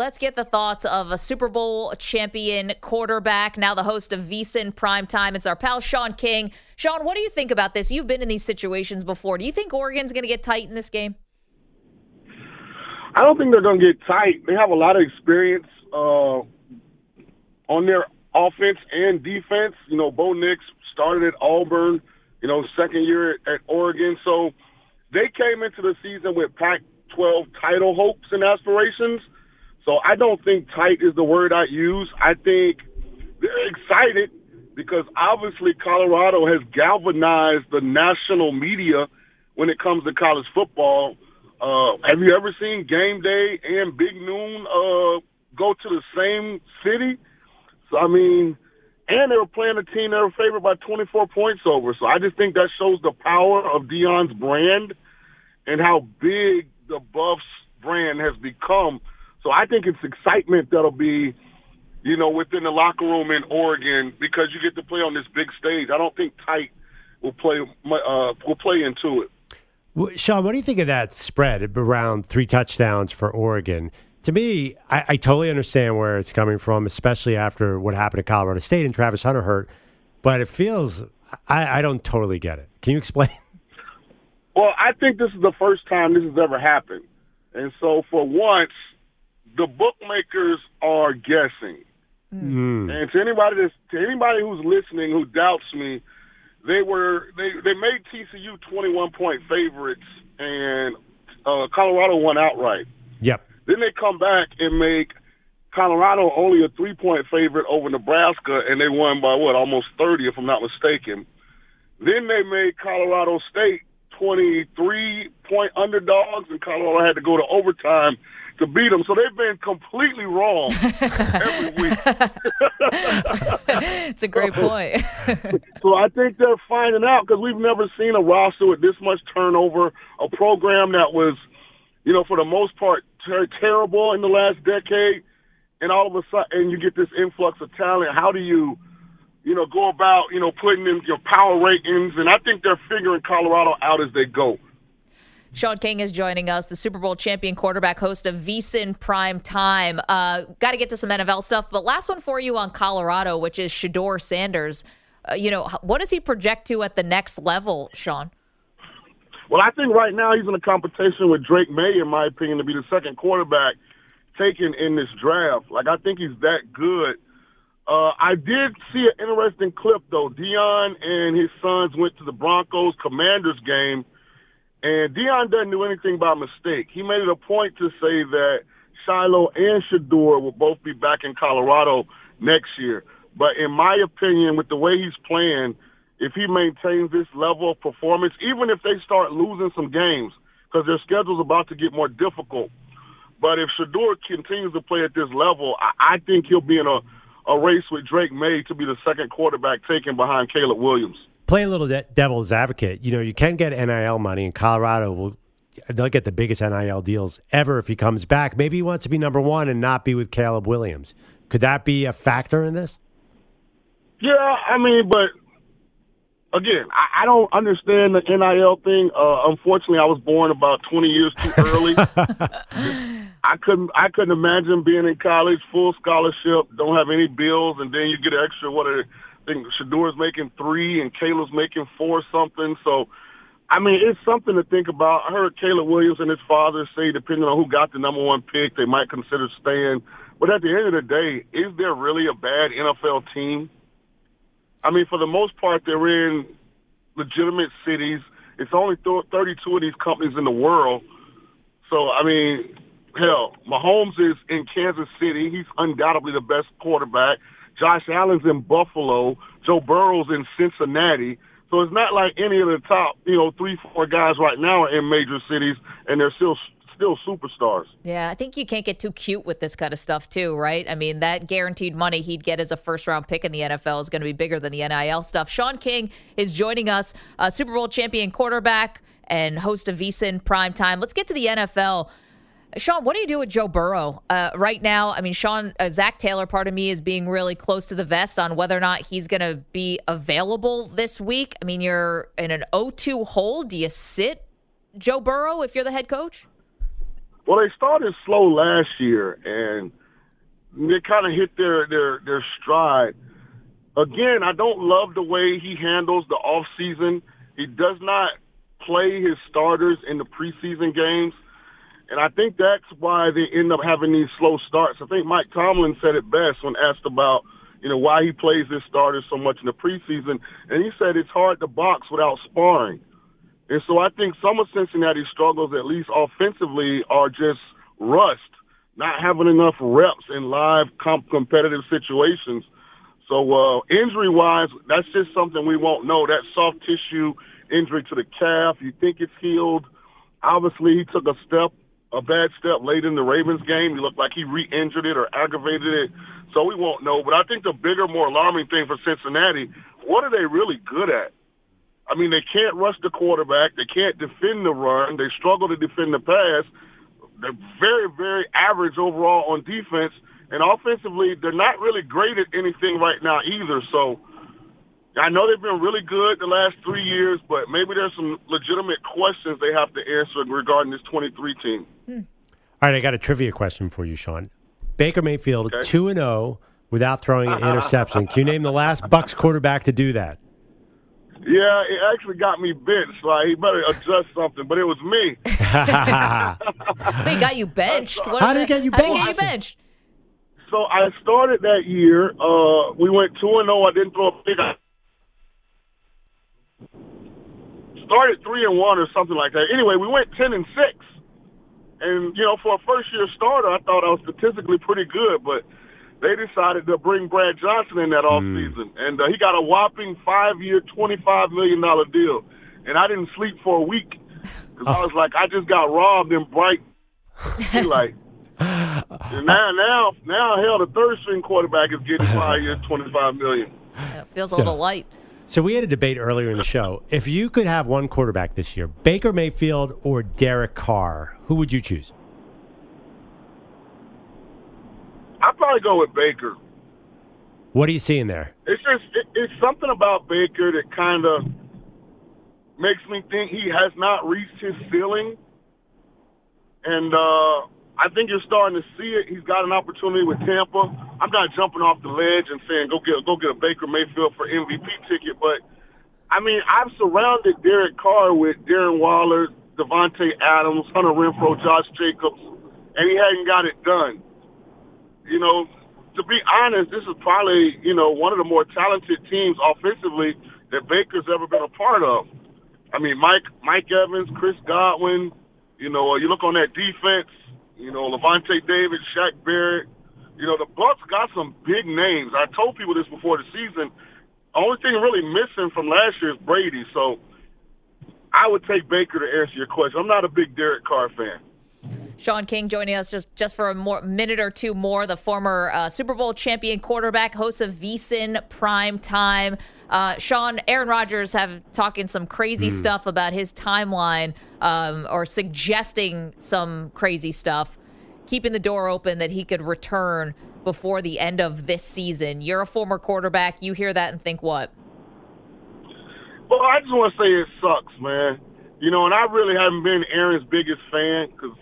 Let's get the thoughts of a Super Bowl champion quarterback, now the host of VSiN Primetime. It's our pal Shaun King. Shaun, what do you think about this? You've been in these situations before. Do you think Oregon's going to get tight in this game? I don't think they're going to get tight. They have a lot of experience uh, on their offense and defense. You know, Bo Nix started at Auburn, you know, second year at, at Oregon. So they came into the season with Pac 12 title hopes and aspirations. So I don't think tight is the word I use. I think they're excited because obviously Colorado has galvanized the national media when it comes to college football. Uh, have you ever seen Game Day and Big Noon uh, go to the same city? So I mean, and they were playing a team that were favored by 24 points over. So I just think that shows the power of Deion's brand and how big the Buffs brand has become. So I think it's excitement that'll be, you know, within the locker room in Oregon because you get to play on this big stage. I don't think tight will play uh, will play into it. Well, Shaun, what do you think of that spread around three touchdowns for Oregon? To me, I, I totally understand where it's coming from, especially after what happened at Colorado State and Travis Hunter hurt. But it feels I, I don't totally get it. Can you explain? Well, I think this is the first time this has ever happened, and so for once the bookmakers are guessing. Mm. And to anybody that's, to anybody who's listening who doubts me, they were they they made TCU 21 point favorites and uh, Colorado won outright. Yep. Then they come back and make Colorado only a three point favorite over Nebraska, and they won by what almost 30, if I'm not mistaken. Then they made Colorado State 23 point underdogs, and Colorado had to go to overtime to beat them. So they've been completely wrong every week. it's a great point. so I think they're finding out because we've never seen a roster with this much turnover, a program that was, you know, for the most part, ter- terrible in the last decade, and all of a sudden, and you get this influx of talent. How do you, you know, go about, you know, putting in your power ratings? And I think they're figuring Colorado out as they go. Shaun King is joining us, the Super Bowl champion quarterback, host of VSiN Prime Time. Uh, Got to get to some NFL stuff, but last one for you on Colorado, which is Shedeur Sanders. Uh, you know, what does he project to at the next level, Shaun? Well, I think right now he's in a competition with Drake Maye, in my opinion, to be the second quarterback taken in this draft. Like, I think he's that good. Uh, I did see an interesting clip, though. Deion and his sons went to the Broncos Commanders game – and Deion doesn't do anything by mistake. He made it a point to say that Shiloh and Shedeur will both be back in Colorado next year. But in my opinion, with the way he's playing, if he maintains this level of performance, even if they start losing some games, because their schedule's about to get more difficult. But if Shedeur continues to play at this level, I, I think he'll be in a, a race with Drake Maye to be the second quarterback taken behind Caleb Williams play a little de- devil's advocate. You know, you can get NIL money, in Colorado will they'll get the biggest NIL deals ever if he comes back. Maybe he wants to be number one and not be with Caleb Williams. Could that be a factor in this? Yeah, I mean, but again, I, I don't understand the NIL thing. Uh, unfortunately, I was born about twenty years too early. I couldn't I couldn't imagine being in college, full scholarship, don't have any bills, and then you get an extra what think Shedeur's making three and Caleb's making four something. So I mean, it's something to think about. I heard Caleb Williams and his father say, depending on who got the number one pick, they might consider staying. But at the end of the day, is there really a bad NFL team? I mean, for the most part, they're in legitimate cities. It's only 32 of these companies in the world. So, I mean, hell, Mahomes is in Kansas City. He's undoubtedly the best quarterback. Josh Allen's in Buffalo. Joe Burrow's in Cincinnati. So it's not like any of the top, you know, three, four guys right now are in major cities, and they're still still superstars. Yeah, I think you can't get too cute with this kind of stuff too, right? I mean, that guaranteed money he'd get as a first round pick in the NFL is going to be bigger than the NIL stuff. Shaun King is joining us, Super Bowl champion quarterback and host of VSIN Prime Time. Let's get to the NFL. Shaun, what do you do with Joe Burrow uh, right now? I mean, Shaun, uh, Zac Taylor, part of me is being really close to the vest on whether or not he's going to be available this week. I mean, you're in an 0-2 hole. Do you sit Joe Burrow if you're the head coach? Well, they started slow last year, and they kind of hit their their their stride. Again, I don't love the way he handles the off season. He does not play his starters in the preseason games. And I think that's why they end up having these slow starts. I think Mike Tomlin said it best when asked about, you know, why he plays his starters so much in the preseason. And he said it's hard to box without sparring. And so I think some of Cincinnati's struggles, at least offensively, are just rust, not having enough reps in live comp- competitive situations. So uh, injury-wise, that's just something we won't know. That soft tissue injury to the calf, you think it's healed. Obviously, he took a step a bad step late in the Ravens game. He looked like he re-injured it or aggravated it. So we won't know. But I think the bigger, more alarming thing for Cincinnati, what are they really good at? I mean, they can't rush the quarterback. They can't defend the run. They struggle to defend the pass. They're very, very average overall on defense. And offensively, they're not really great at anything right now either. So I know they've been really good the last three years, but maybe there's some legitimate questions they have to answer regarding this 23 team. Hmm. All right, I got a trivia question for you, Shaun. Baker Mayfield, 2 and 0 without throwing an interception. Can you name the last Bucs quarterback to do that? Yeah, it actually got me benched. Like he better adjust something, but it was me. he got you benched. What How did he get you benched? How did he get you benched? So I started that year. Uh, we went two and zero. I didn't throw a pick started three and one or something like that. Anyway, we went ten and six, and you know, for a first year starter, I thought I was statistically pretty good, but they decided to bring Brad Johnson in that off mm. season, and uh, he got a whopping five year, twenty five million dollar deal, and I didn't sleep for a week because oh. I was like, I just got robbed in bright like. and now, now, now, hell, the third string quarterback is getting five years, twenty five million. Yeah, it feels a little light. So we had a debate earlier in the show. If you could have one quarterback this year, Baker Mayfield or Derek Carr, who would you choose? I'd probably go with Baker. What are you seeing there? It's just it, it's something about Baker that kind of makes me think he has not reached his ceiling, and uh, I think you're starting to see it. He's got an opportunity with Tampa. I'm not jumping off the ledge and saying go get go get a Baker Mayfield for MVP ticket, but I mean I've surrounded Derek Carr with Darren Waller, Davante Adams, Hunter Renfrow, Josh Jacobs, and he hadn't got it done. You know, to be honest, this is probably you know one of the more talented teams offensively that Baker's ever been a part of. I mean, Mike Mike Evans, Chris Godwin. You know, you look on that defense. You know, Lavonte David, Shaq Barrett. You know, the Bucs got some big names. I told people this before the season. Only thing really missing from last year is Brady. So I would take Baker to answer your question. I'm not a big Derek Carr fan. Shaun King joining us just, just for a more minute or two more. The former uh, Super Bowl champion quarterback, host of VSIN Prime Time. Uh, Shaun, Aaron Rodgers have talking some crazy mm. stuff about his timeline um, or suggesting some crazy stuff, keeping the door open that he could return before the end of this season. You're a former quarterback. You hear that and think what? Well, I just want to say it sucks, man. You know, and I really haven't been Aaron's biggest fan because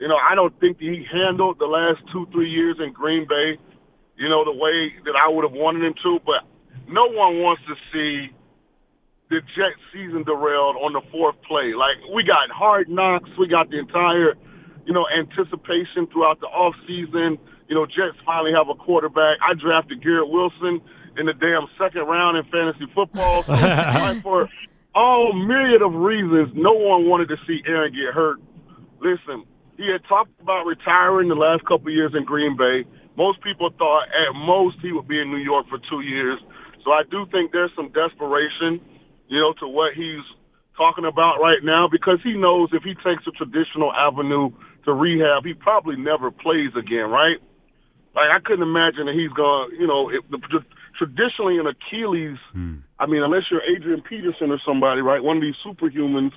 you know, I don't think he handled the last two, three years in Green Bay, you know, the way that I would have wanted him to. But no one wants to see the Jets season derailed on the fourth play. Like we got hard knocks, we got the entire, you know, anticipation throughout the off season. You know, Jets finally have a quarterback. I drafted Garrett Wilson in the damn second round in fantasy football. So, for all myriad of reasons, no one wanted to see Aaron get hurt. Listen, he had talked about retiring the last couple of years in Green Bay. Most people thought at most he would be in New York for two years. So I do think there's some desperation, you know, to what he's talking about right now because he knows if he takes a traditional avenue to rehab, he probably never plays again, right? Like I couldn't imagine that he's going, you know, if the, traditionally an Achilles. Hmm. I mean, unless you're Adrian Peterson or somebody, right? One of these superhumans.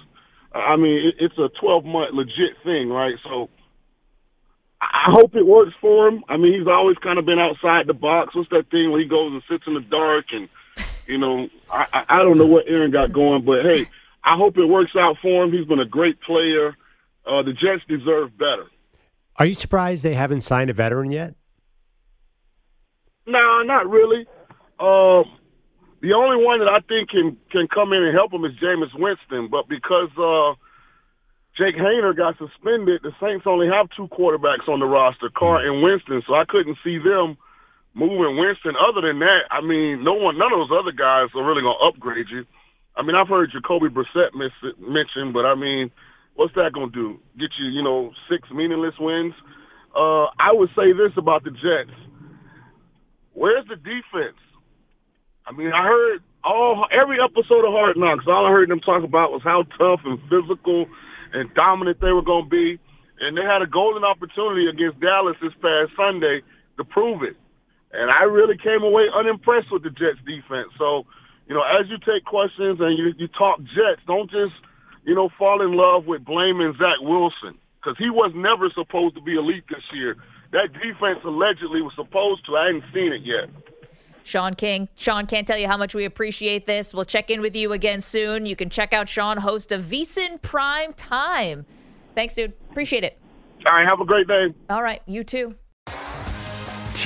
I mean, it, it's a 12 month legit thing, right? So I hope it works for him. I mean, he's always kind of been outside the box. What's that thing where he goes and sits in the dark and, you know, I, I don't know what Aaron got going, but hey, I hope it works out for him. He's been a great player. Uh, the Jets deserve better. Are you surprised they haven't signed a veteran yet? No, nah, not really. Uh, the only one that I think can can come in and help them is Jameis Winston, but because uh, Jake Haener got suspended, the Saints only have two quarterbacks on the roster, Carr and Winston, so I couldn't see them moving Winston. Other than that, I mean, no one, none of those other guys are really going to upgrade you. I mean, I've heard Jacoby Brissett miss- mentioned, but I mean, what's that going to do? Get you, you know, six meaningless wins? Uh, I would say this about the Jets. Where's the defense? I mean, I heard all every episode of Hard Knocks. All I heard them talk about was how tough and physical and dominant they were going to be. And they had a golden opportunity against Dallas this past Sunday to prove it. And I really came away unimpressed with the Jets defense. So, you know, as you take questions and you, you talk Jets, don't just, you know, fall in love with blaming Zach Wilson because he was never supposed to be elite this year. That defense allegedly was supposed to. I hadn't seen it yet. Shaun King. Shaun, can't tell you how much we appreciate this. We'll check in with you again soon. You can check out Shaun, host of VSiN Prime Time. Thanks, dude. Appreciate it. All right, have a great day. All right, you too.